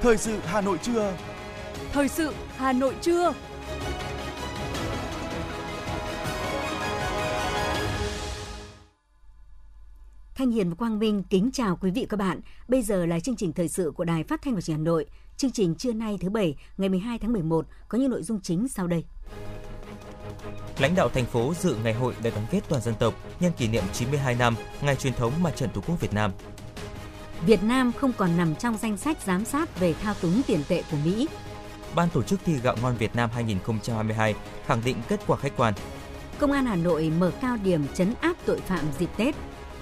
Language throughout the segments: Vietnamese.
Thời sự Hà Nội trưa. Thời sự Hà Nội trưa. Thanh Hiền và Quang Minh kính chào quý vị và các bạn. Bây giờ là chương trình thời sự của Đài Phát thanh và Truyền hình Hà Nội. Chương trình trưa nay thứ bảy, ngày 12 tháng 11 có những nội dung chính sau đây. Lãnh đạo thành phố dự ngày hội đại đoàn kết toàn dân tộc nhân kỷ niệm 92 năm ngày truyền thống Mặt trận Tổ quốc Việt Nam. Việt Nam không còn nằm trong danh sách giám sát về thao túng tiền tệ của Mỹ. Ban tổ chức thi gạo ngon Việt Nam 2022 khẳng định kết quả khách quan. Công an Hà Nội mở cao điểm chấn áp tội phạm dịp Tết.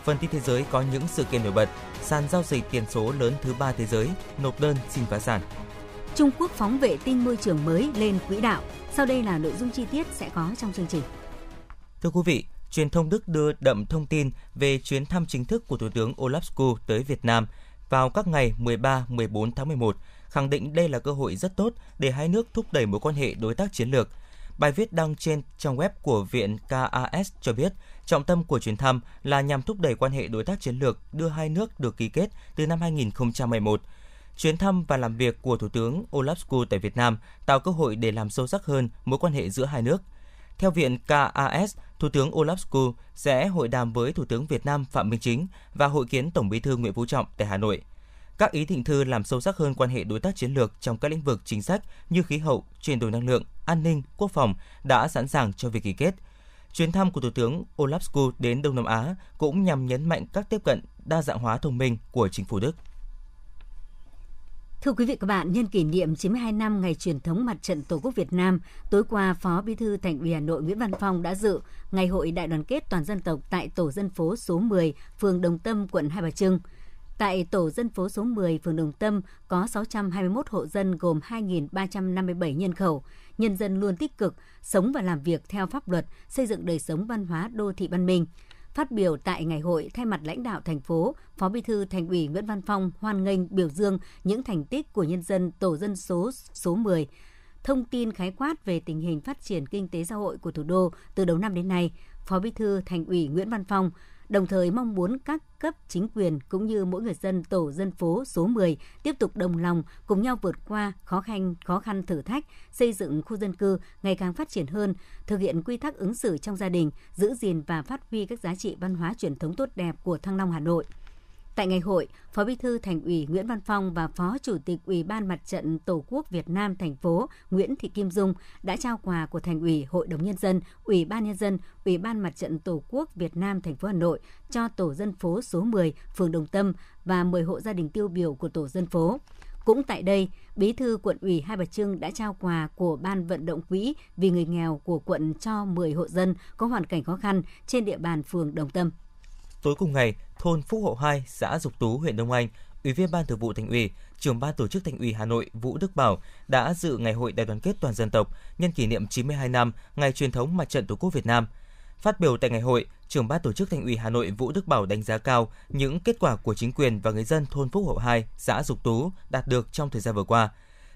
Phần tin thế giới có những sự kiện nổi bật, sàn giao dịch tiền số lớn thứ ba thế giới nộp đơn xin phá sản. Trung Quốc phóng vệ tinh môi trường mới lên quỹ đạo. Sau đây là nội dung chi tiết sẽ có trong chương trình. Thưa quý vị, truyền thông Đức đưa đậm thông tin về chuyến thăm chính thức của Thủ tướng Olaf Scholz tới Việt Nam vào các ngày 13-14 tháng 11, khẳng định đây là cơ hội rất tốt để hai nước thúc đẩy mối quan hệ đối tác chiến lược. Bài viết đăng trên trang web của Viện KAS cho biết, trọng tâm của chuyến thăm là nhằm thúc đẩy quan hệ đối tác chiến lược đưa hai nước được ký kết từ năm 2011. Chuyến thăm và làm việc của Thủ tướng Olaf Scholz tại Việt Nam tạo cơ hội để làm sâu sắc hơn mối quan hệ giữa hai nước. Theo Viện KAS, Thủ tướng Olaf Scholz sẽ hội đàm với Thủ tướng Việt Nam Phạm Minh Chính và hội kiến Tổng Bí thư Nguyễn Phú Trọng tại Hà Nội. Các ý thịnh thư làm sâu sắc hơn quan hệ đối tác chiến lược trong các lĩnh vực chính sách như khí hậu, chuyển đổi năng lượng, an ninh, quốc phòng đã sẵn sàng cho việc ký kết. Chuyến thăm của Thủ tướng Olaf Scholz đến Đông Nam Á cũng nhằm nhấn mạnh các tiếp cận đa dạng hóa thông minh của chính phủ Đức. Thưa quý vị và các bạn, nhân kỷ niệm 92 năm ngày truyền thống Mặt trận Tổ quốc Việt Nam, tối qua Phó Bí thư Thành ủy Hà Nội Nguyễn Văn Phong đã dự Ngày hội đại đoàn kết toàn dân tộc tại tổ dân phố số 10, phường Đồng Tâm, quận Hai Bà Trưng. Tại tổ dân phố số 10, phường Đồng Tâm có 621 hộ dân gồm 2.357 nhân khẩu. Nhân dân luôn tích cực, sống và làm việc theo pháp luật, xây dựng đời sống văn hóa đô thị văn minh. Phát biểu tại ngày hội, thay mặt lãnh đạo thành phố, Phó Bí thư Thành ủy Nguyễn Văn Phong hoan nghênh biểu dương những thành tích của nhân dân tổ dân số số 10, thông tin khái quát về tình hình phát triển kinh tế xã hội của thủ đô từ đầu năm đến nay, Phó Bí thư Thành ủy Nguyễn Văn Phong đồng thời mong muốn các cấp chính quyền cũng như mỗi người dân tổ dân phố số 10 tiếp tục đồng lòng cùng nhau vượt qua khó khăn khó khăn thử thách, xây dựng khu dân cư ngày càng phát triển hơn, thực hiện quy tắc ứng xử trong gia đình, giữ gìn và phát huy các giá trị văn hóa truyền thống tốt đẹp của Thăng Long Hà Nội. Tại ngày hội, Phó Bí thư Thành ủy Nguyễn Văn Phong và Phó Chủ tịch Ủy ban Mặt trận Tổ quốc Việt Nam thành phố Nguyễn Thị Kim Dung đã trao quà của Thành ủy, Hội đồng nhân dân, Ủy ban nhân dân, Ủy ban Mặt trận Tổ quốc Việt Nam thành phố Hà Nội cho tổ dân phố số 10, phường Đồng Tâm và 10 hộ gia đình tiêu biểu của tổ dân phố. Cũng tại đây, Bí thư quận ủy Hai Bà Trưng đã trao quà của Ban vận động quỹ vì người nghèo của quận cho 10 hộ dân có hoàn cảnh khó khăn trên địa bàn phường Đồng Tâm. Tối cùng ngày, thôn Phúc Hậu 2, xã Dục Tú, huyện Đông Anh, Ủy viên Ban Thường vụ Thành ủy, trưởng ban tổ chức Thành ủy Hà Nội Vũ Đức Bảo đã dự ngày hội đại đoàn kết toàn dân tộc nhân kỷ niệm 92 năm ngày truyền thống Mặt trận Tổ quốc Việt Nam. Phát biểu tại ngày hội, trưởng ban tổ chức Thành ủy Hà Nội Vũ Đức Bảo đánh giá cao những kết quả của chính quyền và người dân thôn Phúc Hậu 2, xã Dục Tú đạt được trong thời gian vừa qua.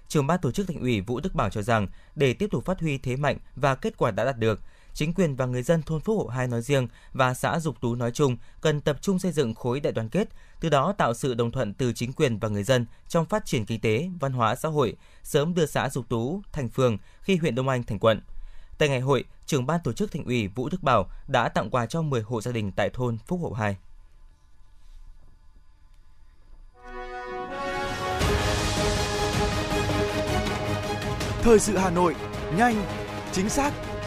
Trưởng ban tổ chức Thành ủy Vũ Đức Bảo cho rằng để tiếp tục phát huy thế mạnh và kết quả đã đạt được, chính quyền và người dân thôn Phúc Hộ 2 nói riêng và xã Dục Tú nói chung cần tập trung xây dựng khối đại đoàn kết, từ đó tạo sự đồng thuận từ chính quyền và người dân trong phát triển kinh tế, văn hóa xã hội, sớm đưa xã Dục Tú thành phường khi huyện Đông Anh thành quận. Tại ngày hội, trưởng ban tổ chức thành ủy Vũ Đức Bảo đã tặng quà cho 10 hộ gia đình tại thôn Phúc Hộ 2. Thời sự Hà Nội, nhanh, chính xác,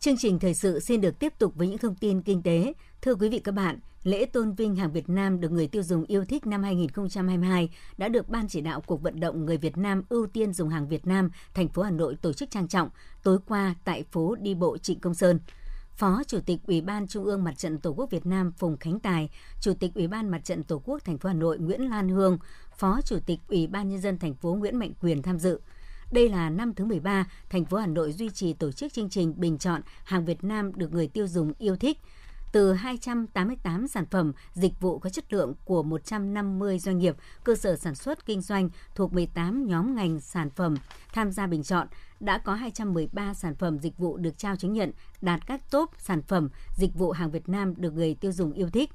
Chương trình thời sự xin được tiếp tục với những thông tin kinh tế. Thưa quý vị các bạn, lễ tôn vinh hàng Việt Nam được người tiêu dùng yêu thích năm 2022 đã được Ban chỉ đạo cuộc vận động người Việt Nam ưu tiên dùng hàng Việt Nam, thành phố Hà Nội tổ chức trang trọng tối qua tại phố đi bộ Trịnh Công Sơn. Phó Chủ tịch Ủy ban Trung ương Mặt trận Tổ quốc Việt Nam Phùng Khánh Tài, Chủ tịch Ủy ban Mặt trận Tổ quốc thành phố Hà Nội Nguyễn Lan Hương, Phó Chủ tịch Ủy ban nhân dân thành phố Nguyễn Mạnh Quyền tham dự. Đây là năm thứ 13, thành phố Hà Nội duy trì tổ chức chương trình bình chọn hàng Việt Nam được người tiêu dùng yêu thích từ 288 sản phẩm, dịch vụ có chất lượng của 150 doanh nghiệp, cơ sở sản xuất kinh doanh thuộc 18 nhóm ngành sản phẩm tham gia bình chọn, đã có 213 sản phẩm dịch vụ được trao chứng nhận đạt các top sản phẩm dịch vụ hàng Việt Nam được người tiêu dùng yêu thích.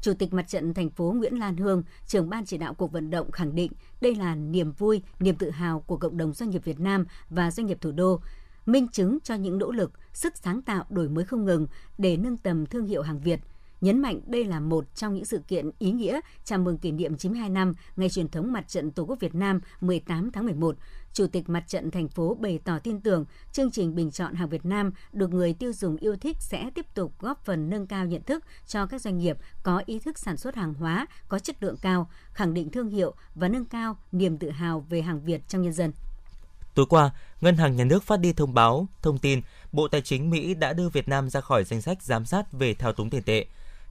Chủ tịch Mặt trận thành phố Nguyễn Lan Hương, trưởng ban chỉ đạo cuộc vận động khẳng định đây là niềm vui, niềm tự hào của cộng đồng doanh nghiệp Việt Nam và doanh nghiệp thủ đô minh chứng cho những nỗ lực, sức sáng tạo đổi mới không ngừng để nâng tầm thương hiệu hàng Việt. Nhấn mạnh đây là một trong những sự kiện ý nghĩa chào mừng kỷ niệm 92 năm ngày truyền thống Mặt trận Tổ quốc Việt Nam 18 tháng 11. Chủ tịch Mặt trận thành phố bày tỏ tin tưởng chương trình bình chọn hàng Việt Nam được người tiêu dùng yêu thích sẽ tiếp tục góp phần nâng cao nhận thức cho các doanh nghiệp có ý thức sản xuất hàng hóa có chất lượng cao, khẳng định thương hiệu và nâng cao niềm tự hào về hàng Việt trong nhân dân. Tối qua, Ngân hàng Nhà nước phát đi thông báo thông tin Bộ Tài chính Mỹ đã đưa Việt Nam ra khỏi danh sách giám sát về thao túng tiền tệ.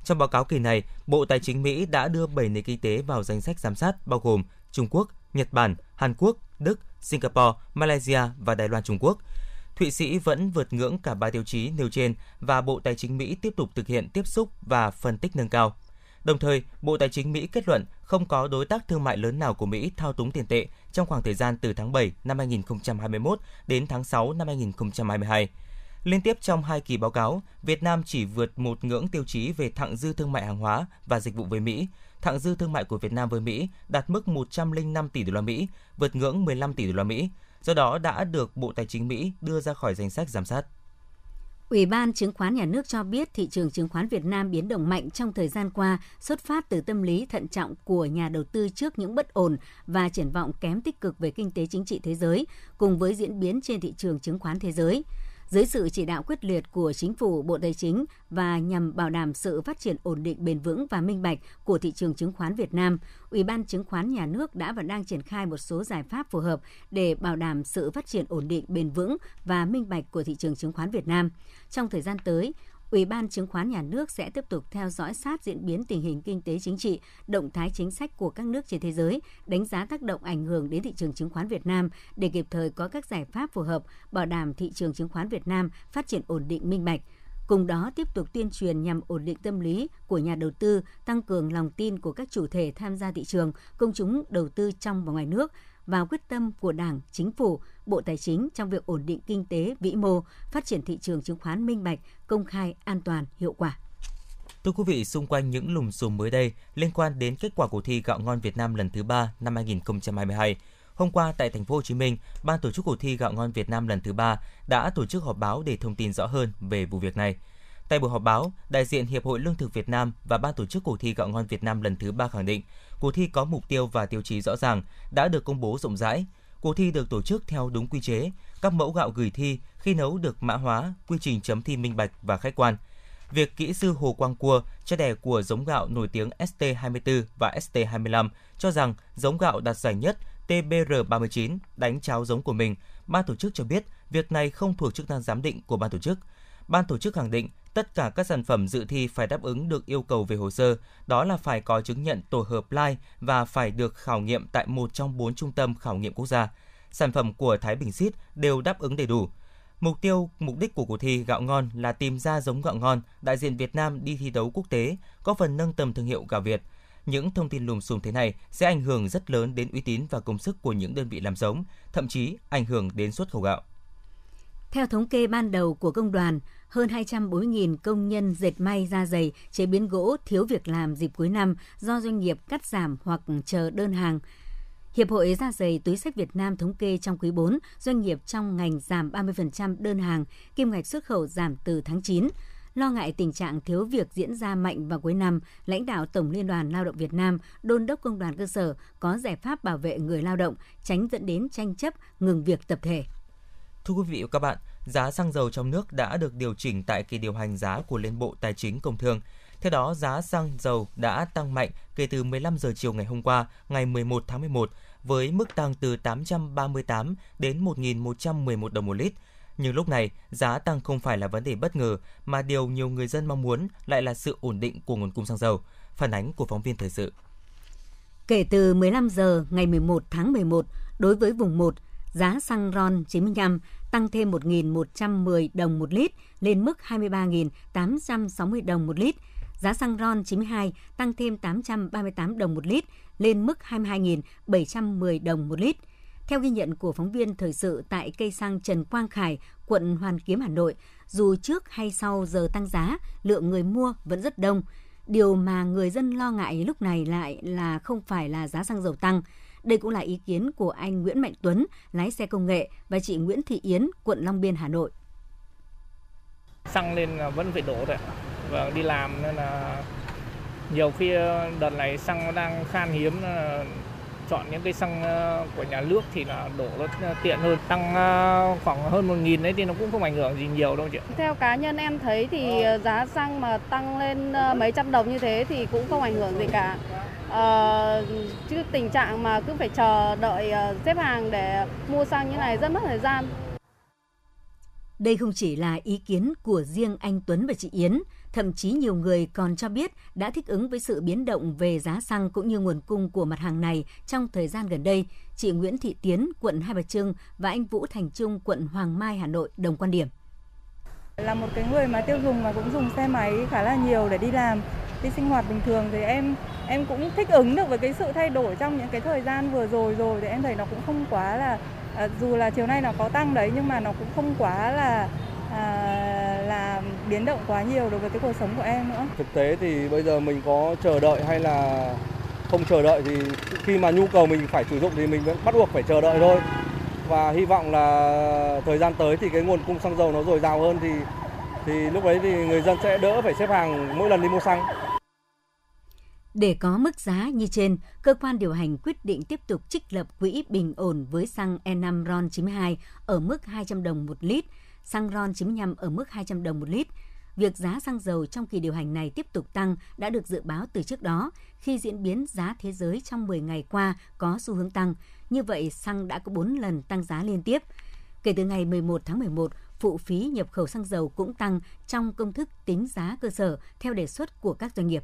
Trong báo cáo kỳ này, Bộ Tài chính Mỹ đã đưa 7 nền kinh tế vào danh sách giám sát bao gồm Trung Quốc, Nhật Bản, Hàn Quốc, Đức, Singapore, Malaysia và Đài Loan Trung Quốc. Thụy Sĩ vẫn vượt ngưỡng cả ba tiêu chí nêu trên và Bộ Tài chính Mỹ tiếp tục thực hiện tiếp xúc và phân tích nâng cao. Đồng thời, Bộ Tài chính Mỹ kết luận không có đối tác thương mại lớn nào của Mỹ thao túng tiền tệ trong khoảng thời gian từ tháng 7 năm 2021 đến tháng 6 năm 2022. Liên tiếp trong hai kỳ báo cáo, Việt Nam chỉ vượt một ngưỡng tiêu chí về thặng dư thương mại hàng hóa và dịch vụ với Mỹ. Thặng dư thương mại của Việt Nam với Mỹ đạt mức 105 tỷ đô la Mỹ, vượt ngưỡng 15 tỷ đô la Mỹ. Do đó đã được Bộ Tài chính Mỹ đưa ra khỏi danh sách giám sát. Ủy ban Chứng khoán Nhà nước cho biết thị trường chứng khoán Việt Nam biến động mạnh trong thời gian qua xuất phát từ tâm lý thận trọng của nhà đầu tư trước những bất ổn và triển vọng kém tích cực về kinh tế chính trị thế giới, cùng với diễn biến trên thị trường chứng khoán thế giới dưới sự chỉ đạo quyết liệt của chính phủ, Bộ Tài chính và nhằm bảo đảm sự phát triển ổn định bền vững và minh bạch của thị trường chứng khoán Việt Nam, Ủy ban Chứng khoán Nhà nước đã và đang triển khai một số giải pháp phù hợp để bảo đảm sự phát triển ổn định bền vững và minh bạch của thị trường chứng khoán Việt Nam. Trong thời gian tới, Ủy ban Chứng khoán Nhà nước sẽ tiếp tục theo dõi sát diễn biến tình hình kinh tế chính trị, động thái chính sách của các nước trên thế giới, đánh giá tác động ảnh hưởng đến thị trường chứng khoán Việt Nam để kịp thời có các giải pháp phù hợp, bảo đảm thị trường chứng khoán Việt Nam phát triển ổn định minh bạch. Cùng đó tiếp tục tuyên truyền nhằm ổn định tâm lý của nhà đầu tư, tăng cường lòng tin của các chủ thể tham gia thị trường, công chúng đầu tư trong và ngoài nước, vào quyết tâm của Đảng, Chính phủ, Bộ Tài chính trong việc ổn định kinh tế vĩ mô, phát triển thị trường chứng khoán minh bạch, công khai, an toàn, hiệu quả. Thưa quý vị, xung quanh những lùm xùm mới đây liên quan đến kết quả cuộc thi gạo ngon Việt Nam lần thứ 3 năm 2022, Hôm qua tại thành phố Hồ Chí Minh, ban tổ chức cuộc thi gạo ngon Việt Nam lần thứ 3 đã tổ chức họp báo để thông tin rõ hơn về vụ việc này. Tại buổi họp báo, đại diện Hiệp hội Lương thực Việt Nam và ban tổ chức cuộc thi gạo ngon Việt Nam lần thứ 3 khẳng định, cuộc thi có mục tiêu và tiêu chí rõ ràng, đã được công bố rộng rãi. Cuộc thi được tổ chức theo đúng quy chế, các mẫu gạo gửi thi khi nấu được mã hóa, quy trình chấm thi minh bạch và khách quan. Việc kỹ sư Hồ Quang Cua, cha đẻ của giống gạo nổi tiếng ST24 và ST25 cho rằng giống gạo đạt giải nhất TBR39 đánh cháo giống của mình, ban tổ chức cho biết việc này không thuộc chức năng giám định của ban tổ chức. Ban tổ chức khẳng định tất cả các sản phẩm dự thi phải đáp ứng được yêu cầu về hồ sơ, đó là phải có chứng nhận tổ hợp lai và phải được khảo nghiệm tại một trong bốn trung tâm khảo nghiệm quốc gia. Sản phẩm của Thái Bình Xít đều đáp ứng đầy đủ. Mục tiêu, mục đích của cuộc thi gạo ngon là tìm ra giống gạo ngon đại diện Việt Nam đi thi đấu quốc tế, có phần nâng tầm thương hiệu gạo Việt. Những thông tin lùm xùm thế này sẽ ảnh hưởng rất lớn đến uy tín và công sức của những đơn vị làm giống, thậm chí ảnh hưởng đến xuất khẩu gạo. Theo thống kê ban đầu của công đoàn, hơn 240.000 công nhân dệt may da dày, chế biến gỗ thiếu việc làm dịp cuối năm do doanh nghiệp cắt giảm hoặc chờ đơn hàng. Hiệp hội Da dày túi sách Việt Nam thống kê trong quý 4, doanh nghiệp trong ngành giảm 30% đơn hàng, kim ngạch xuất khẩu giảm từ tháng 9. Lo ngại tình trạng thiếu việc diễn ra mạnh vào cuối năm, lãnh đạo Tổng Liên đoàn Lao động Việt Nam đôn đốc công đoàn cơ sở có giải pháp bảo vệ người lao động, tránh dẫn đến tranh chấp, ngừng việc tập thể. Thưa quý vị và các bạn, giá xăng dầu trong nước đã được điều chỉnh tại kỳ điều hành giá của Liên Bộ Tài chính Công Thương. Theo đó, giá xăng dầu đã tăng mạnh kể từ 15 giờ chiều ngày hôm qua, ngày 11 tháng 11, với mức tăng từ 838 đến 1.111 đồng một lít. Nhưng lúc này, giá tăng không phải là vấn đề bất ngờ, mà điều nhiều người dân mong muốn lại là sự ổn định của nguồn cung xăng dầu. Phản ánh của phóng viên thời sự. Kể từ 15 giờ ngày 11 tháng 11, đối với vùng 1, Giá xăng RON 95 tăng thêm 1.110 đồng một lít lên mức 23.860 đồng một lít. Giá xăng RON 92 tăng thêm 838 đồng một lít lên mức 22.710 đồng một lít. Theo ghi nhận của phóng viên thời sự tại cây xăng Trần Quang Khải, quận Hoàn Kiếm, Hà Nội, dù trước hay sau giờ tăng giá, lượng người mua vẫn rất đông. Điều mà người dân lo ngại lúc này lại là không phải là giá xăng dầu tăng. Đây cũng là ý kiến của anh Nguyễn Mạnh Tuấn, lái xe công nghệ và chị Nguyễn Thị Yến, quận Long Biên, Hà Nội. Xăng lên vẫn phải đổ thôi. Và đi làm nên là nhiều khi đợt này xăng nó đang khan hiếm chọn những cái xăng ờ, của nhà nước thì là đổ nó tiện hơn tăng ờ, khoảng hơn một nghìn đấy thì nó cũng không ảnh hưởng gì nhiều đâu chị theo cá nhân em thấy thì giá xăng mà tăng lên ờ, mấy trăm đồng như thế thì cũng không ảnh hưởng gì cả à, chứ tình trạng mà cứ phải chờ đợi xếp hàng để mua xăng như này rất mất thời gian đây không chỉ là ý kiến của riêng anh Tuấn và chị Yến, Thậm chí nhiều người còn cho biết đã thích ứng với sự biến động về giá xăng cũng như nguồn cung của mặt hàng này trong thời gian gần đây. Chị Nguyễn Thị Tiến, quận Hai Bà Trưng và anh Vũ Thành Trung, quận Hoàng Mai, Hà Nội đồng quan điểm. Là một cái người mà tiêu dùng mà cũng dùng xe máy khá là nhiều để đi làm, đi sinh hoạt bình thường thì em em cũng thích ứng được với cái sự thay đổi trong những cái thời gian vừa rồi rồi thì em thấy nó cũng không quá là à, dù là chiều nay nó có tăng đấy nhưng mà nó cũng không quá là à, là biến động quá nhiều đối với cái cuộc sống của em nữa. Thực tế thì bây giờ mình có chờ đợi hay là không chờ đợi thì khi mà nhu cầu mình phải sử dụng thì mình vẫn bắt buộc phải chờ đợi thôi. Và hy vọng là thời gian tới thì cái nguồn cung xăng dầu nó dồi dào hơn thì thì lúc đấy thì người dân sẽ đỡ phải xếp hàng mỗi lần đi mua xăng. Để có mức giá như trên, cơ quan điều hành quyết định tiếp tục trích lập quỹ bình ổn với xăng E5 RON 92 ở mức 200 đồng một lít, xăng RON 95 ở mức 200 đồng một lít. Việc giá xăng dầu trong kỳ điều hành này tiếp tục tăng đã được dự báo từ trước đó khi diễn biến giá thế giới trong 10 ngày qua có xu hướng tăng. Như vậy, xăng đã có 4 lần tăng giá liên tiếp. Kể từ ngày 11 tháng 11, phụ phí nhập khẩu xăng dầu cũng tăng trong công thức tính giá cơ sở theo đề xuất của các doanh nghiệp.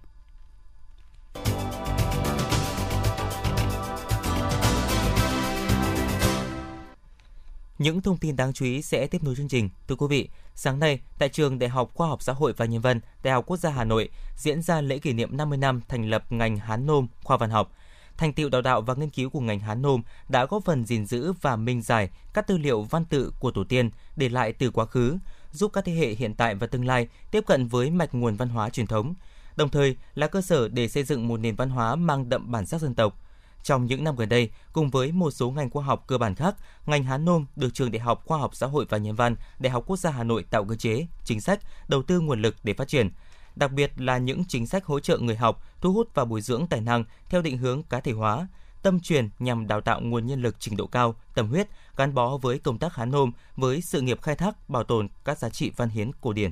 Những thông tin đáng chú ý sẽ tiếp nối chương trình. Thưa quý vị, sáng nay tại trường Đại học Khoa học Xã hội và Nhân văn, Đại học Quốc gia Hà Nội diễn ra lễ kỷ niệm 50 năm thành lập ngành Hán Nôm, khoa văn học. Thành tiệu đào tạo và nghiên cứu của ngành Hán Nôm đã góp phần gìn giữ và minh giải các tư liệu văn tự của tổ tiên để lại từ quá khứ, giúp các thế hệ hiện tại và tương lai tiếp cận với mạch nguồn văn hóa truyền thống, đồng thời là cơ sở để xây dựng một nền văn hóa mang đậm bản sắc dân tộc – trong những năm gần đây, cùng với một số ngành khoa học cơ bản khác, ngành Hán Nôm được Trường Đại học Khoa học Xã hội và Nhân văn, Đại học Quốc gia Hà Nội tạo cơ chế, chính sách, đầu tư nguồn lực để phát triển. Đặc biệt là những chính sách hỗ trợ người học, thu hút và bồi dưỡng tài năng theo định hướng cá thể hóa, tâm truyền nhằm đào tạo nguồn nhân lực trình độ cao, tâm huyết, gắn bó với công tác Hán Nôm với sự nghiệp khai thác, bảo tồn các giá trị văn hiến cổ điển.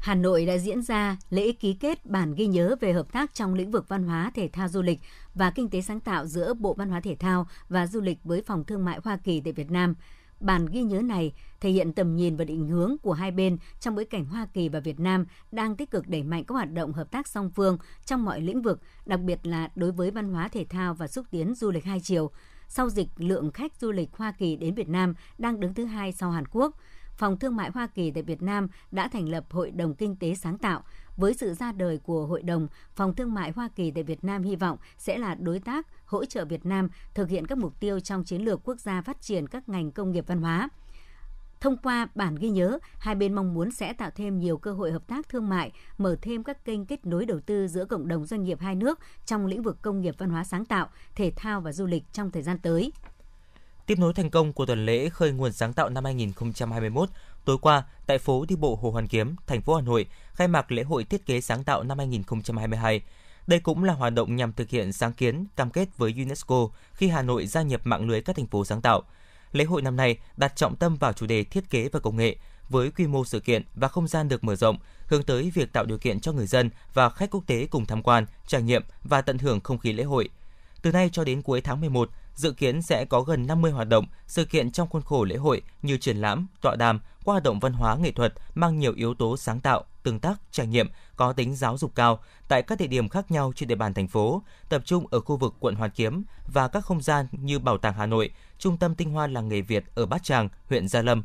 Hà Nội đã diễn ra lễ ký kết bản ghi nhớ về hợp tác trong lĩnh vực văn hóa, thể thao, du lịch và kinh tế sáng tạo giữa Bộ Văn hóa Thể thao và Du lịch với Phòng Thương mại Hoa Kỳ tại Việt Nam. Bản ghi nhớ này thể hiện tầm nhìn và định hướng của hai bên trong bối cảnh Hoa Kỳ và Việt Nam đang tích cực đẩy mạnh các hoạt động hợp tác song phương trong mọi lĩnh vực, đặc biệt là đối với văn hóa thể thao và xúc tiến du lịch hai chiều. Sau dịch, lượng khách du lịch Hoa Kỳ đến Việt Nam đang đứng thứ hai sau Hàn Quốc – Phòng Thương mại Hoa Kỳ tại Việt Nam đã thành lập Hội đồng Kinh tế Sáng tạo. Với sự ra đời của hội đồng, Phòng Thương mại Hoa Kỳ tại Việt Nam hy vọng sẽ là đối tác hỗ trợ Việt Nam thực hiện các mục tiêu trong chiến lược quốc gia phát triển các ngành công nghiệp văn hóa. Thông qua bản ghi nhớ, hai bên mong muốn sẽ tạo thêm nhiều cơ hội hợp tác thương mại, mở thêm các kênh kết nối đầu tư giữa cộng đồng doanh nghiệp hai nước trong lĩnh vực công nghiệp văn hóa sáng tạo, thể thao và du lịch trong thời gian tới. Tiếp nối thành công của tuần lễ khơi nguồn sáng tạo năm 2021, tối qua tại phố đi bộ Hồ Hoàn Kiếm, thành phố Hà Nội, khai mạc lễ hội thiết kế sáng tạo năm 2022. Đây cũng là hoạt động nhằm thực hiện sáng kiến cam kết với UNESCO khi Hà Nội gia nhập mạng lưới các thành phố sáng tạo. Lễ hội năm nay đặt trọng tâm vào chủ đề thiết kế và công nghệ, với quy mô sự kiện và không gian được mở rộng, hướng tới việc tạo điều kiện cho người dân và khách quốc tế cùng tham quan, trải nghiệm và tận hưởng không khí lễ hội – từ nay cho đến cuối tháng 11, Dự kiến sẽ có gần 50 hoạt động, sự kiện trong khuôn khổ lễ hội như triển lãm, tọa đàm, qua hoạt động văn hóa nghệ thuật mang nhiều yếu tố sáng tạo, tương tác, trải nghiệm, có tính giáo dục cao tại các địa điểm khác nhau trên địa bàn thành phố, tập trung ở khu vực quận Hoàn Kiếm và các không gian như Bảo tàng Hà Nội, Trung tâm Tinh hoa làng nghề Việt ở Bát Tràng, huyện Gia Lâm.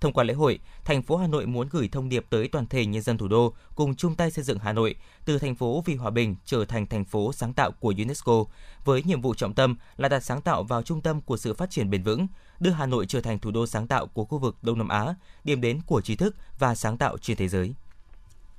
Thông qua lễ hội, thành phố Hà Nội muốn gửi thông điệp tới toàn thể nhân dân thủ đô cùng chung tay xây dựng Hà Nội từ thành phố vì hòa bình trở thành thành phố sáng tạo của UNESCO, với nhiệm vụ trọng tâm là đặt sáng tạo vào trung tâm của sự phát triển bền vững, đưa Hà Nội trở thành thủ đô sáng tạo của khu vực Đông Nam Á, điểm đến của trí thức và sáng tạo trên thế giới.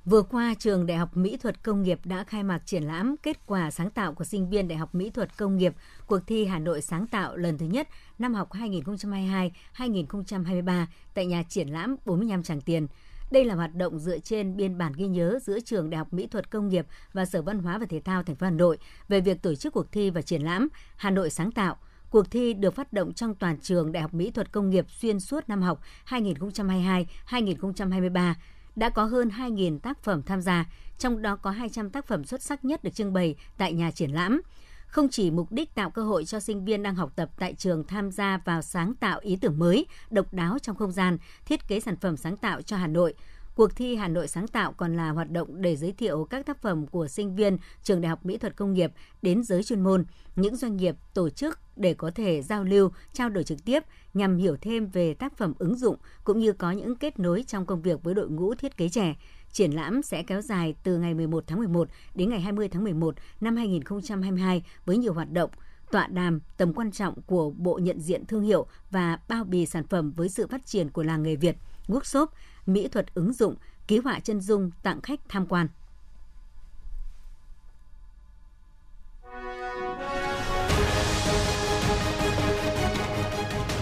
Vừa qua, Trường Đại học Mỹ thuật Công nghiệp đã khai mạc triển lãm kết quả sáng tạo của sinh viên Đại học Mỹ thuật Công nghiệp cuộc thi Hà Nội sáng tạo lần thứ nhất năm học 2022-2023 tại nhà triển lãm 45 Tràng Tiền. Đây là hoạt động dựa trên biên bản ghi nhớ giữa Trường Đại học Mỹ thuật Công nghiệp và Sở Văn hóa và Thể thao thành phố Hà Nội về việc tổ chức cuộc thi và triển lãm Hà Nội sáng tạo. Cuộc thi được phát động trong toàn trường Đại học Mỹ thuật Công nghiệp xuyên suốt năm học 2022-2023 đã có hơn 2.000 tác phẩm tham gia, trong đó có 200 tác phẩm xuất sắc nhất được trưng bày tại nhà triển lãm. Không chỉ mục đích tạo cơ hội cho sinh viên đang học tập tại trường tham gia vào sáng tạo ý tưởng mới, độc đáo trong không gian, thiết kế sản phẩm sáng tạo cho Hà Nội, Cuộc thi Hà Nội sáng tạo còn là hoạt động để giới thiệu các tác phẩm của sinh viên trường Đại học Mỹ thuật Công nghiệp đến giới chuyên môn, những doanh nghiệp, tổ chức để có thể giao lưu, trao đổi trực tiếp nhằm hiểu thêm về tác phẩm ứng dụng cũng như có những kết nối trong công việc với đội ngũ thiết kế trẻ. Triển lãm sẽ kéo dài từ ngày 11 tháng 11 đến ngày 20 tháng 11 năm 2022 với nhiều hoạt động tọa đàm tầm quan trọng của bộ nhận diện thương hiệu và bao bì sản phẩm với sự phát triển của làng nghề Việt, workshop, mỹ thuật ứng dụng, ký họa chân dung tặng khách tham quan.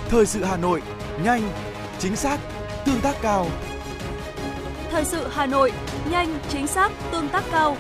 Thời sự Hà Nội, nhanh, chính xác, tương tác cao. Thời sự Hà Nội, nhanh, chính xác, tương tác cao.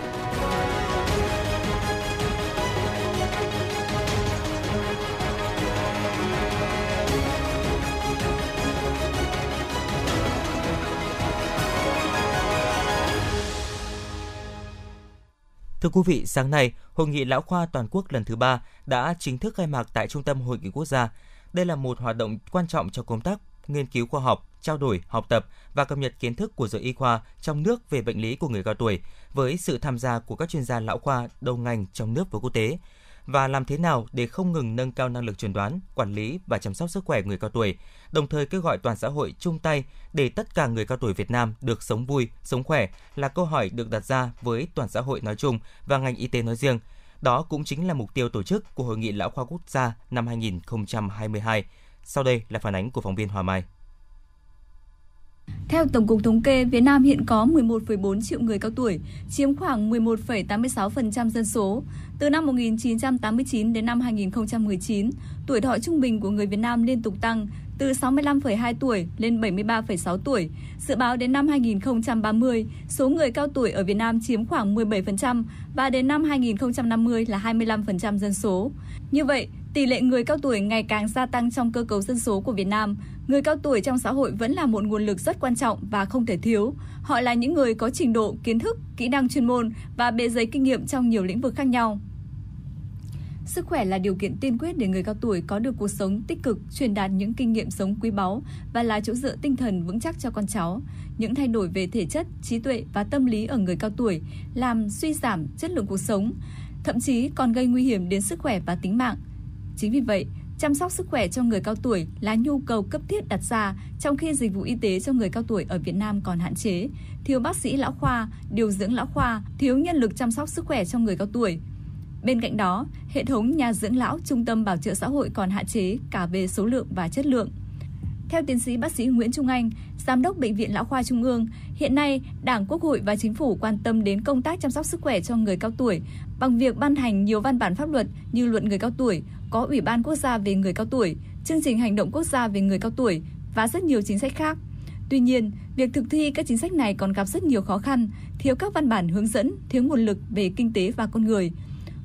Thưa quý vị, sáng nay, Hội nghị Lão khoa toàn quốc lần thứ ba đã chính thức khai mạc tại Trung tâm Hội nghị Quốc gia. Đây là một hoạt động quan trọng cho công tác nghiên cứu khoa học, trao đổi, học tập và cập nhật kiến thức của giới y khoa trong nước về bệnh lý của người cao tuổi với sự tham gia của các chuyên gia lão khoa đầu ngành trong nước và quốc tế và làm thế nào để không ngừng nâng cao năng lực chuẩn đoán, quản lý và chăm sóc sức khỏe người cao tuổi, đồng thời kêu gọi toàn xã hội chung tay để tất cả người cao tuổi Việt Nam được sống vui, sống khỏe là câu hỏi được đặt ra với toàn xã hội nói chung và ngành y tế nói riêng. Đó cũng chính là mục tiêu tổ chức của Hội nghị Lão khoa Quốc gia năm 2022. Sau đây là phản ánh của phóng viên Hòa Mai. Theo Tổng cục Thống kê, Việt Nam hiện có 11,4 triệu người cao tuổi, chiếm khoảng 11,86% dân số. Từ năm 1989 đến năm 2019, tuổi thọ trung bình của người Việt Nam liên tục tăng từ 65,2 tuổi lên 73,6 tuổi. Dự báo đến năm 2030, số người cao tuổi ở Việt Nam chiếm khoảng 17% và đến năm 2050 là 25% dân số. Như vậy, tỷ lệ người cao tuổi ngày càng gia tăng trong cơ cấu dân số của Việt Nam. Người cao tuổi trong xã hội vẫn là một nguồn lực rất quan trọng và không thể thiếu. Họ là những người có trình độ, kiến thức, kỹ năng chuyên môn và bề dày kinh nghiệm trong nhiều lĩnh vực khác nhau. Sức khỏe là điều kiện tiên quyết để người cao tuổi có được cuộc sống tích cực, truyền đạt những kinh nghiệm sống quý báu và là chỗ dựa tinh thần vững chắc cho con cháu. Những thay đổi về thể chất, trí tuệ và tâm lý ở người cao tuổi làm suy giảm chất lượng cuộc sống, thậm chí còn gây nguy hiểm đến sức khỏe và tính mạng. Chính vì vậy, chăm sóc sức khỏe cho người cao tuổi là nhu cầu cấp thiết đặt ra trong khi dịch vụ y tế cho người cao tuổi ở Việt Nam còn hạn chế, thiếu bác sĩ lão khoa, điều dưỡng lão khoa, thiếu nhân lực chăm sóc sức khỏe cho người cao tuổi. Bên cạnh đó, hệ thống nhà dưỡng lão, trung tâm bảo trợ xã hội còn hạn chế cả về số lượng và chất lượng. Theo tiến sĩ bác sĩ Nguyễn Trung Anh, Giám đốc Bệnh viện Lão khoa Trung ương, hiện nay Đảng, Quốc hội và Chính phủ quan tâm đến công tác chăm sóc sức khỏe cho người cao tuổi bằng việc ban hành nhiều văn bản pháp luật như luật người cao tuổi, có Ủy ban Quốc gia về người cao tuổi, chương trình hành động quốc gia về người cao tuổi và rất nhiều chính sách khác. Tuy nhiên, việc thực thi các chính sách này còn gặp rất nhiều khó khăn, thiếu các văn bản hướng dẫn, thiếu nguồn lực về kinh tế và con người.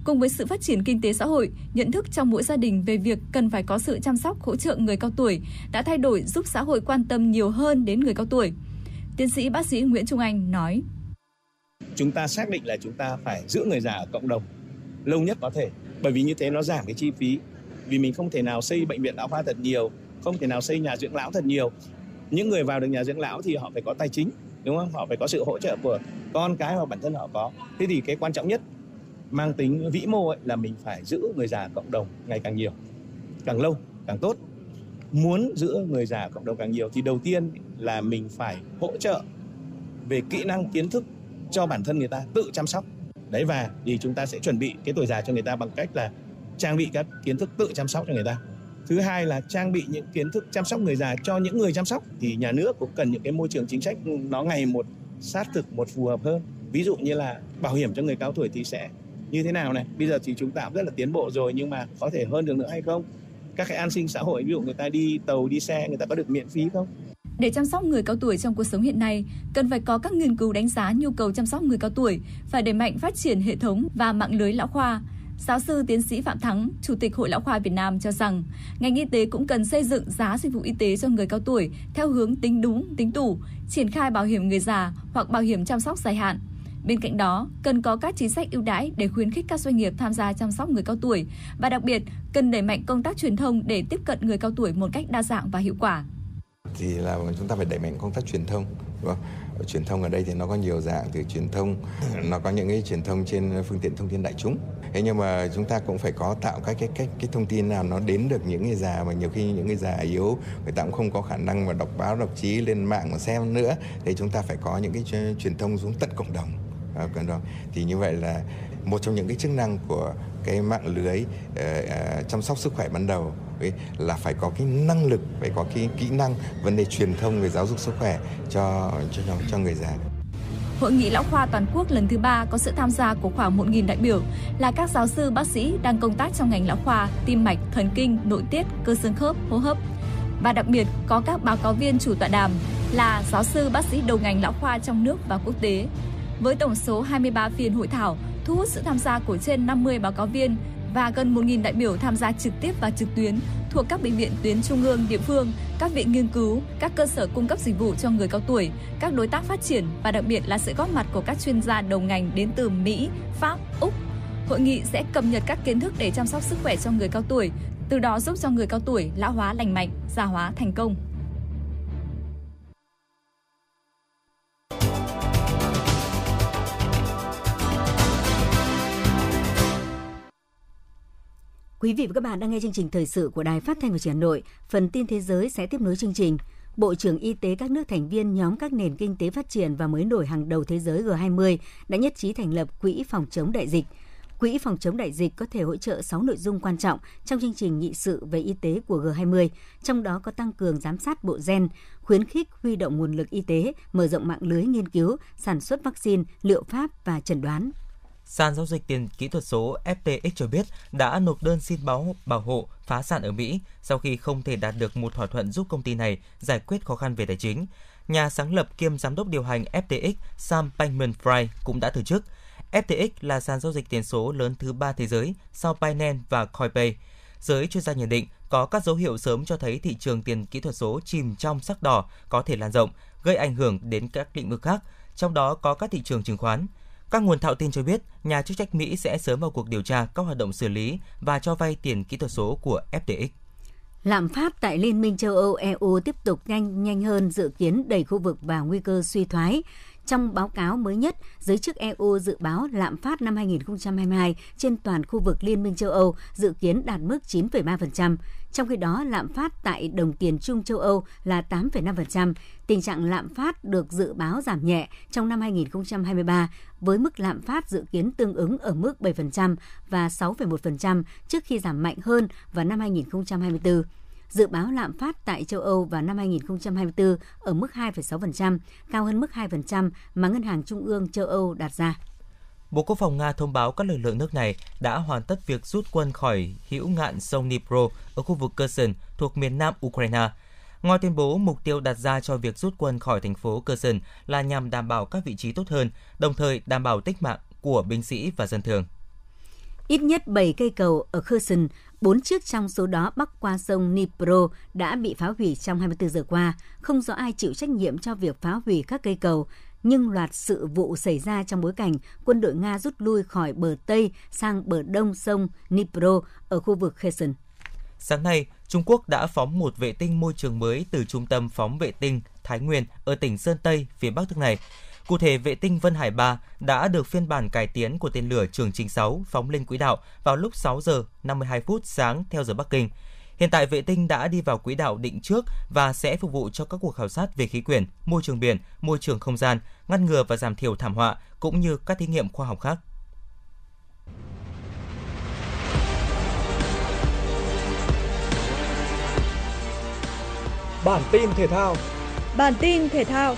Cùng với sự phát triển kinh tế xã hội, nhận thức trong mỗi gia đình về việc cần phải có sự chăm sóc hỗ trợ người cao tuổi đã thay đổi giúp xã hội quan tâm nhiều hơn đến người cao tuổi. Tiến sĩ bác sĩ Nguyễn Trung Anh nói: Chúng ta xác định là chúng ta phải giữ người già ở cộng đồng lâu nhất có thể, bởi vì như thế nó giảm cái chi phí. Vì mình không thể nào xây bệnh viện lão khoa thật nhiều không thể nào xây nhà dưỡng lão thật nhiều. Những người vào được nhà dưỡng lão thì họ phải có tài chính đúng không? Họ phải có sự hỗ trợ của con cái hoặc bản thân họ có. Thế thì cái quan trọng nhất mang tính vĩ mô ấy, là mình phải giữ người già cộng đồng ngày càng nhiều, càng lâu, càng tốt. Muốn giữ người già cộng đồng càng nhiều thì đầu tiên là mình phải hỗ trợ về kỹ năng kiến thức cho bản thân người ta, tự chăm sóc. Đấy, và thì chúng ta sẽ chuẩn bị cái tuổi già cho người ta bằng cách là trang bị các kiến thức tự chăm sóc cho người ta. Thứ hai là trang bị những kiến thức chăm sóc người già cho những người chăm sóc, thì nhà nước cũng cần những cái môi trường chính sách ừ, nó ngày một sát thực, một phù hợp hơn. Ví dụ như là bảo hiểm cho người cao tuổi thì sẽ như thế nào này bây giờ thì chúng ta cũng rất là tiến bộ rồi nhưng mà có thể hơn được nữa hay không các cái an sinh xã hội ví dụ người ta đi tàu đi xe người ta có được miễn phí không để chăm sóc người cao tuổi trong cuộc sống hiện nay, cần phải có các nghiên cứu đánh giá nhu cầu chăm sóc người cao tuổi, phải đẩy mạnh phát triển hệ thống và mạng lưới lão khoa. Giáo sư tiến sĩ Phạm Thắng, Chủ tịch Hội Lão khoa Việt Nam cho rằng, ngành y tế cũng cần xây dựng giá dịch vụ y tế cho người cao tuổi theo hướng tính đúng, tính đủ, triển khai bảo hiểm người già hoặc bảo hiểm chăm sóc dài hạn. Bên cạnh đó, cần có các chính sách ưu đãi để khuyến khích các doanh nghiệp tham gia chăm sóc người cao tuổi. Và đặc biệt cần đẩy mạnh công tác truyền thông để tiếp cận người cao tuổi một cách đa dạng và hiệu quả. Thì là chúng ta phải đẩy mạnh công tác truyền thông đúng không? truyền thông ở đây thì nó có nhiều dạng từ truyền thông nó có những cái truyền thông trên phương tiện thông tin đại chúng. Thế nhưng mà chúng ta cũng phải có tạo các cái cách cái thông tin nào nó đến được những người già mà nhiều khi những người già yếu người ta cũng không có khả năng mà đọc báo đọc chí lên mạng mà xem nữa. Thì chúng ta phải có những cái truyền thông xuống tận cộng đồng. Ờ, cần đó thì như vậy là một trong những cái chức năng của cái mạng lưới uh, chăm sóc sức khỏe ban đầu ấy, là phải có cái năng lực phải có cái kỹ năng vấn đề truyền thông về giáo dục sức khỏe cho cho cho người già Hội nghị lão khoa toàn quốc lần thứ ba có sự tham gia của khoảng 1.000 đại biểu là các giáo sư bác sĩ đang công tác trong ngành lão khoa, tim mạch, thần kinh, nội tiết, cơ xương khớp, hô hấp. Và đặc biệt có các báo cáo viên chủ tọa đàm là giáo sư bác sĩ đầu ngành lão khoa trong nước và quốc tế. Với tổng số 23 phiên hội thảo, thu hút sự tham gia của trên 50 báo cáo viên và gần 1.000 đại biểu tham gia trực tiếp và trực tuyến thuộc các bệnh viện tuyến trung ương, địa phương, các viện nghiên cứu, các cơ sở cung cấp dịch vụ cho người cao tuổi, các đối tác phát triển và đặc biệt là sự góp mặt của các chuyên gia đầu ngành đến từ Mỹ, Pháp, Úc. Hội nghị sẽ cập nhật các kiến thức để chăm sóc sức khỏe cho người cao tuổi, từ đó giúp cho người cao tuổi lão hóa lành mạnh, già hóa thành công. Quý vị và các bạn đang nghe chương trình thời sự của Đài Phát thanh và Truyền hình Hà Nội. Phần tin thế giới sẽ tiếp nối chương trình. Bộ trưởng Y tế các nước thành viên nhóm các nền kinh tế phát triển và mới nổi hàng đầu thế giới G20 đã nhất trí thành lập Quỹ phòng chống đại dịch. Quỹ phòng chống đại dịch có thể hỗ trợ 6 nội dung quan trọng trong chương trình nghị sự về y tế của G20, trong đó có tăng cường giám sát bộ gen, khuyến khích huy động nguồn lực y tế, mở rộng mạng lưới nghiên cứu, sản xuất vaccine, liệu pháp và chẩn đoán. Sàn giao dịch tiền kỹ thuật số FTX cho biết đã nộp đơn xin báo bảo hộ phá sản ở Mỹ sau khi không thể đạt được một thỏa thuận giúp công ty này giải quyết khó khăn về tài chính. Nhà sáng lập kiêm giám đốc điều hành FTX Sam Bankman-Fried cũng đã từ chức. FTX là sàn giao dịch tiền số lớn thứ ba thế giới sau Binance và Coinbase. Giới chuyên gia nhận định có các dấu hiệu sớm cho thấy thị trường tiền kỹ thuật số chìm trong sắc đỏ có thể lan rộng, gây ảnh hưởng đến các lĩnh vực khác, trong đó có các thị trường chứng khoán. Các nguồn thạo tin cho biết, nhà chức trách Mỹ sẽ sớm vào cuộc điều tra các hoạt động xử lý và cho vay tiền kỹ thuật số của FTX. Lạm phát tại Liên minh châu Âu EU tiếp tục nhanh nhanh hơn dự kiến đẩy khu vực vào nguy cơ suy thoái. Trong báo cáo mới nhất, giới chức EU dự báo lạm phát năm 2022 trên toàn khu vực Liên minh châu Âu dự kiến đạt mức 9,3%. Trong khi đó, lạm phát tại đồng tiền chung châu Âu là 8,5%. Tình trạng lạm phát được dự báo giảm nhẹ trong năm 2023 với mức lạm phát dự kiến tương ứng ở mức 7% và 6,1% trước khi giảm mạnh hơn vào năm 2024 dự báo lạm phát tại châu Âu vào năm 2024 ở mức 2,6%, cao hơn mức 2% mà Ngân hàng Trung ương châu Âu đặt ra. Bộ Quốc phòng Nga thông báo các lực lượng nước này đã hoàn tất việc rút quân khỏi hữu ngạn sông Dnipro ở khu vực Kherson thuộc miền nam Ukraine. Ngoài tuyên bố mục tiêu đặt ra cho việc rút quân khỏi thành phố Kherson là nhằm đảm bảo các vị trí tốt hơn, đồng thời đảm bảo tích mạng của binh sĩ và dân thường. Ít nhất 7 cây cầu ở Kherson, 4 chiếc trong số đó bắc qua sông Dnipro đã bị phá hủy trong 24 giờ qua. Không rõ ai chịu trách nhiệm cho việc phá hủy các cây cầu, nhưng loạt sự vụ xảy ra trong bối cảnh quân đội Nga rút lui khỏi bờ Tây sang bờ Đông sông Dnipro ở khu vực Kherson. Sáng nay, Trung Quốc đã phóng một vệ tinh môi trường mới từ trung tâm phóng vệ tinh Thái Nguyên ở tỉnh Sơn Tây, phía bắc nước này. Cụ thể, vệ tinh Vân Hải 3 đã được phiên bản cải tiến của tên lửa Trường Trinh 6 phóng lên quỹ đạo vào lúc 6 giờ 52 phút sáng theo giờ Bắc Kinh. Hiện tại vệ tinh đã đi vào quỹ đạo định trước và sẽ phục vụ cho các cuộc khảo sát về khí quyển, môi trường biển, môi trường không gian, ngăn ngừa và giảm thiểu thảm họa cũng như các thí nghiệm khoa học khác. Bản tin thể thao. Bản tin thể thao.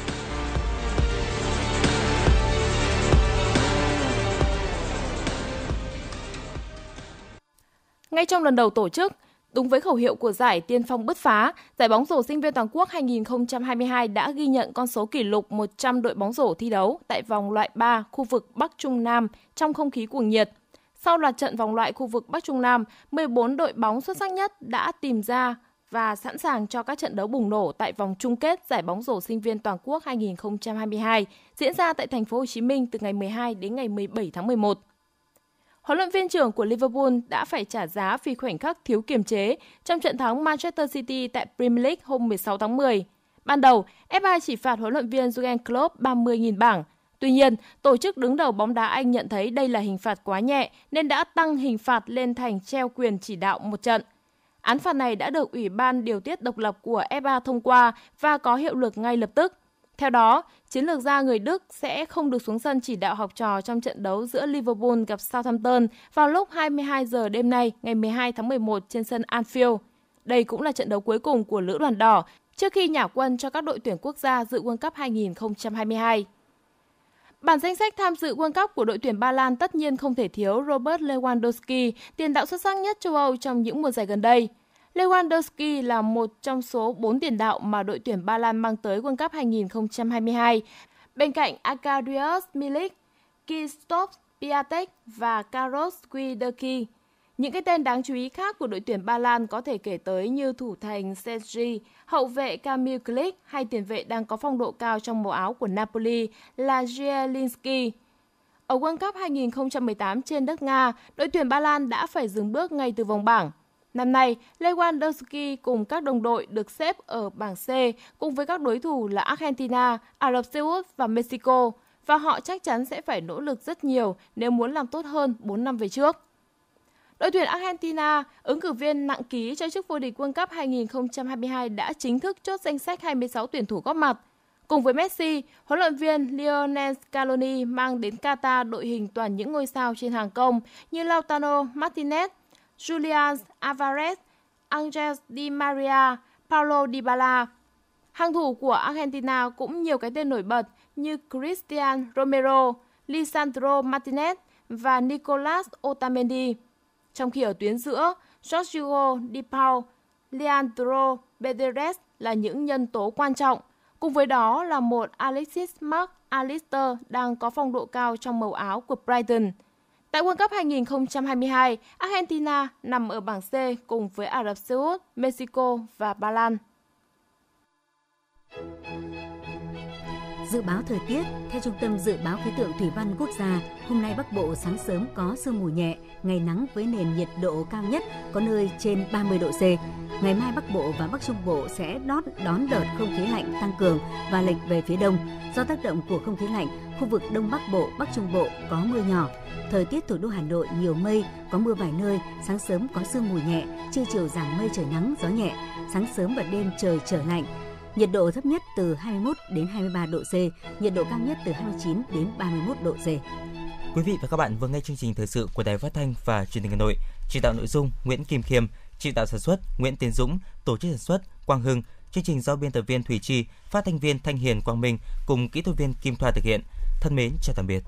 Ngay trong lần đầu tổ chức, đúng với khẩu hiệu của giải tiên phong bứt phá, giải bóng rổ sinh viên toàn quốc 2022 đã ghi nhận con số kỷ lục 100 đội bóng rổ thi đấu tại vòng loại 3 khu vực Bắc Trung Nam trong không khí cuồng nhiệt. Sau loạt trận vòng loại khu vực Bắc Trung Nam, 14 đội bóng xuất sắc nhất đã tìm ra và sẵn sàng cho các trận đấu bùng nổ tại vòng chung kết giải bóng rổ sinh viên toàn quốc 2022 diễn ra tại thành phố Hồ Chí Minh từ ngày 12 đến ngày 17 tháng 11. Huấn luyện viên trưởng của Liverpool đã phải trả giá vì khoảnh khắc thiếu kiềm chế trong trận thắng Manchester City tại Premier League hôm 16 tháng 10. Ban đầu, FA chỉ phạt huấn luyện viên Jurgen Klopp 30.000 bảng. Tuy nhiên, tổ chức đứng đầu bóng đá Anh nhận thấy đây là hình phạt quá nhẹ nên đã tăng hình phạt lên thành treo quyền chỉ đạo một trận. Án phạt này đã được Ủy ban điều tiết độc lập của FA thông qua và có hiệu lực ngay lập tức. Theo đó, chiến lược gia người Đức sẽ không được xuống sân chỉ đạo học trò trong trận đấu giữa Liverpool gặp Southampton vào lúc 22 giờ đêm nay ngày 12 tháng 11 trên sân Anfield. Đây cũng là trận đấu cuối cùng của Lữ đoàn đỏ trước khi nhả quân cho các đội tuyển quốc gia dự World Cup 2022. Bản danh sách tham dự World Cup của đội tuyển Ba Lan tất nhiên không thể thiếu Robert Lewandowski, tiền đạo xuất sắc nhất châu Âu trong những mùa giải gần đây. Lewandowski là một trong số 4 tiền đạo mà đội tuyển Ba Lan mang tới World Cup 2022, bên cạnh Akarius Milik, Krzysztof Piatek và Karol Swiderski. Những cái tên đáng chú ý khác của đội tuyển Ba Lan có thể kể tới như thủ thành Sergi, hậu vệ Kamil Klik hay tiền vệ đang có phong độ cao trong màu áo của Napoli là Zielinski. Ở World Cup 2018 trên đất Nga, đội tuyển Ba Lan đã phải dừng bước ngay từ vòng bảng. Năm nay, Lewandowski cùng các đồng đội được xếp ở bảng C cùng với các đối thủ là Argentina, Ả Rập Xê Út và Mexico và họ chắc chắn sẽ phải nỗ lực rất nhiều nếu muốn làm tốt hơn 4 năm về trước. Đội tuyển Argentina, ứng cử viên nặng ký cho chức vô địch World Cup 2022 đã chính thức chốt danh sách 26 tuyển thủ góp mặt. Cùng với Messi, huấn luyện viên Lionel Scaloni mang đến Qatar đội hình toàn những ngôi sao trên hàng công như Lautaro Martinez, Julian Alvarez, Angel Di Maria, Paulo Dybala. Hàng thủ của Argentina cũng nhiều cái tên nổi bật như Cristian Romero, Lisandro Martinez và Nicolas Otamendi. Trong khi ở tuyến giữa, Jorginho Di Paul, Leandro Bedres là những nhân tố quan trọng. Cùng với đó là một Alexis Mark Alister đang có phong độ cao trong màu áo của Brighton. Tại World Cup 2022, Argentina nằm ở bảng C cùng với Ả Rập Xê Út, Mexico và Ba Lan. Dự báo thời tiết, theo Trung tâm Dự báo Khí tượng Thủy văn Quốc gia, hôm nay Bắc Bộ sáng sớm có sương mù nhẹ, ngày nắng với nền nhiệt độ cao nhất có nơi trên 30 độ C. Ngày mai Bắc Bộ và Bắc Trung Bộ sẽ đón đón đợt không khí lạnh tăng cường và lệch về phía đông. Do tác động của không khí lạnh, khu vực Đông Bắc Bộ, Bắc Trung Bộ có mưa nhỏ. Thời tiết thủ đô Hà Nội nhiều mây, có mưa vài nơi, sáng sớm có sương mù nhẹ, trưa chiều giảm mây trời nắng, gió nhẹ, sáng sớm và đêm trời trở lạnh. Nhiệt độ thấp nhất từ 21 đến 23 độ C, nhiệt độ cao nhất từ 29 đến 31 độ C. Quý vị và các bạn vừa nghe chương trình thời sự của Đài Phát thanh và Truyền hình Hà Nội. Chỉ đạo nội dung Nguyễn Kim Khiêm, chỉ đạo sản xuất Nguyễn Tiến Dũng, tổ chức sản xuất Quang Hưng, chương trình do biên tập viên Thủy Chi, phát thanh viên Thanh Hiền Quang Minh cùng kỹ thuật viên Kim Thoa thực hiện. Thân mến chào tạm biệt.